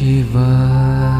Shiva.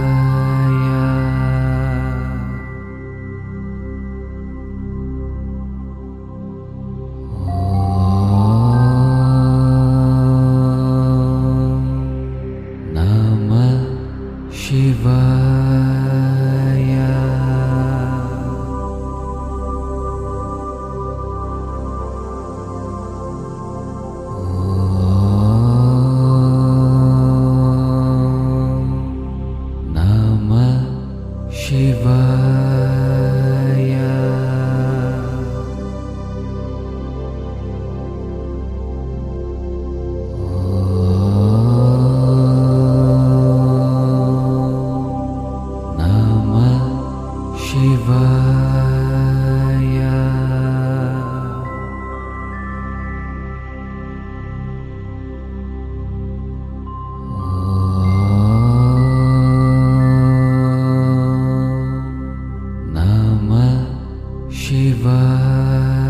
Shiva.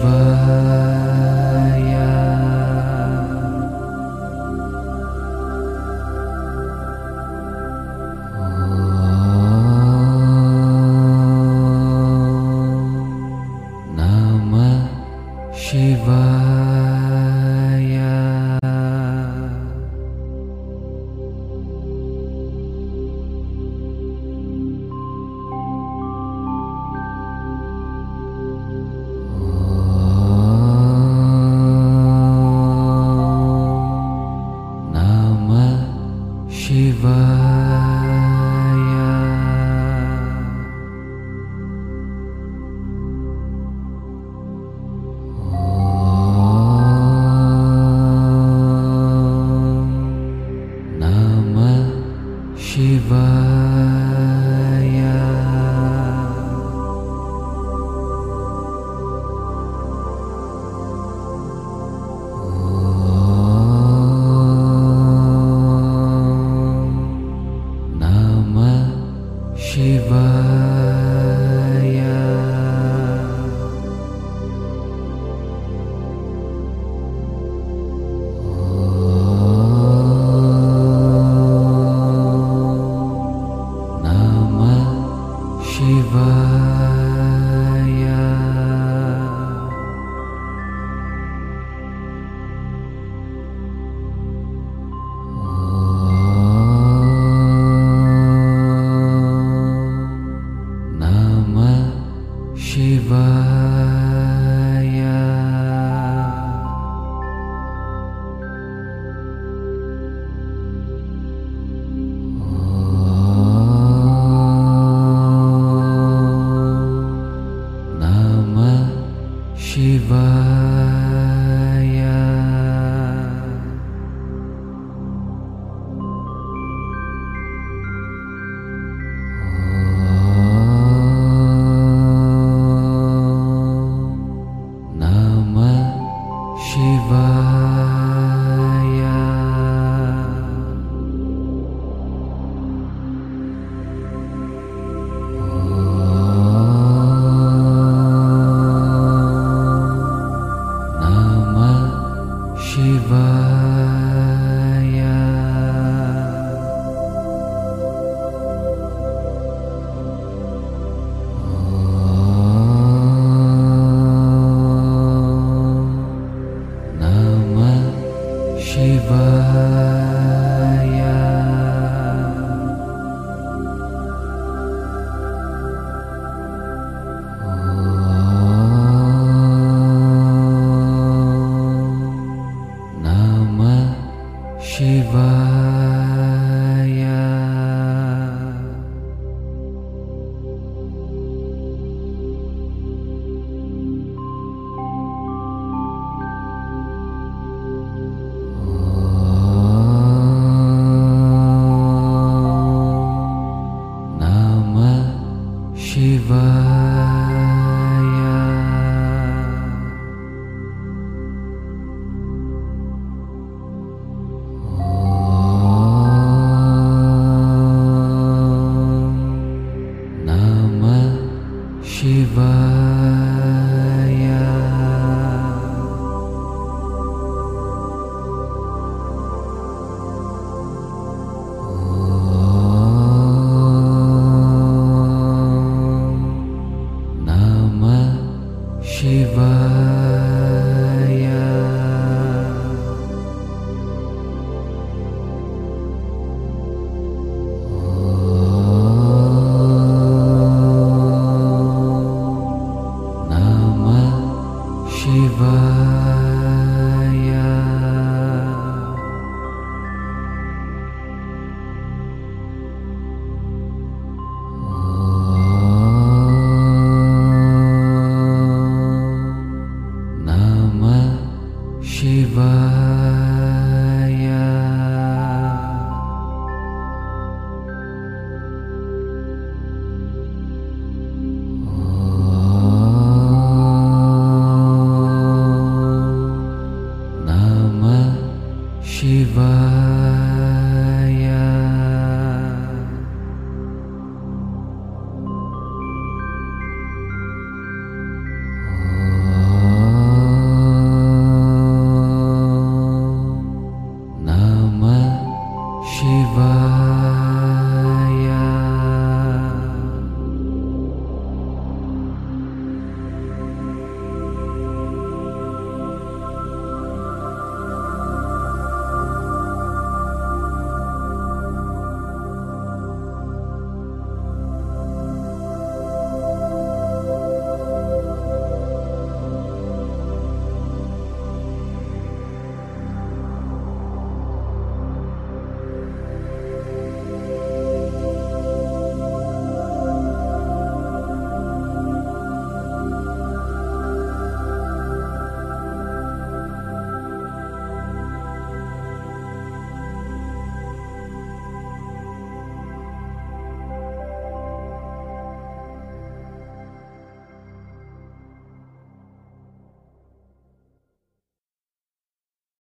survive. Shivaya. Shiva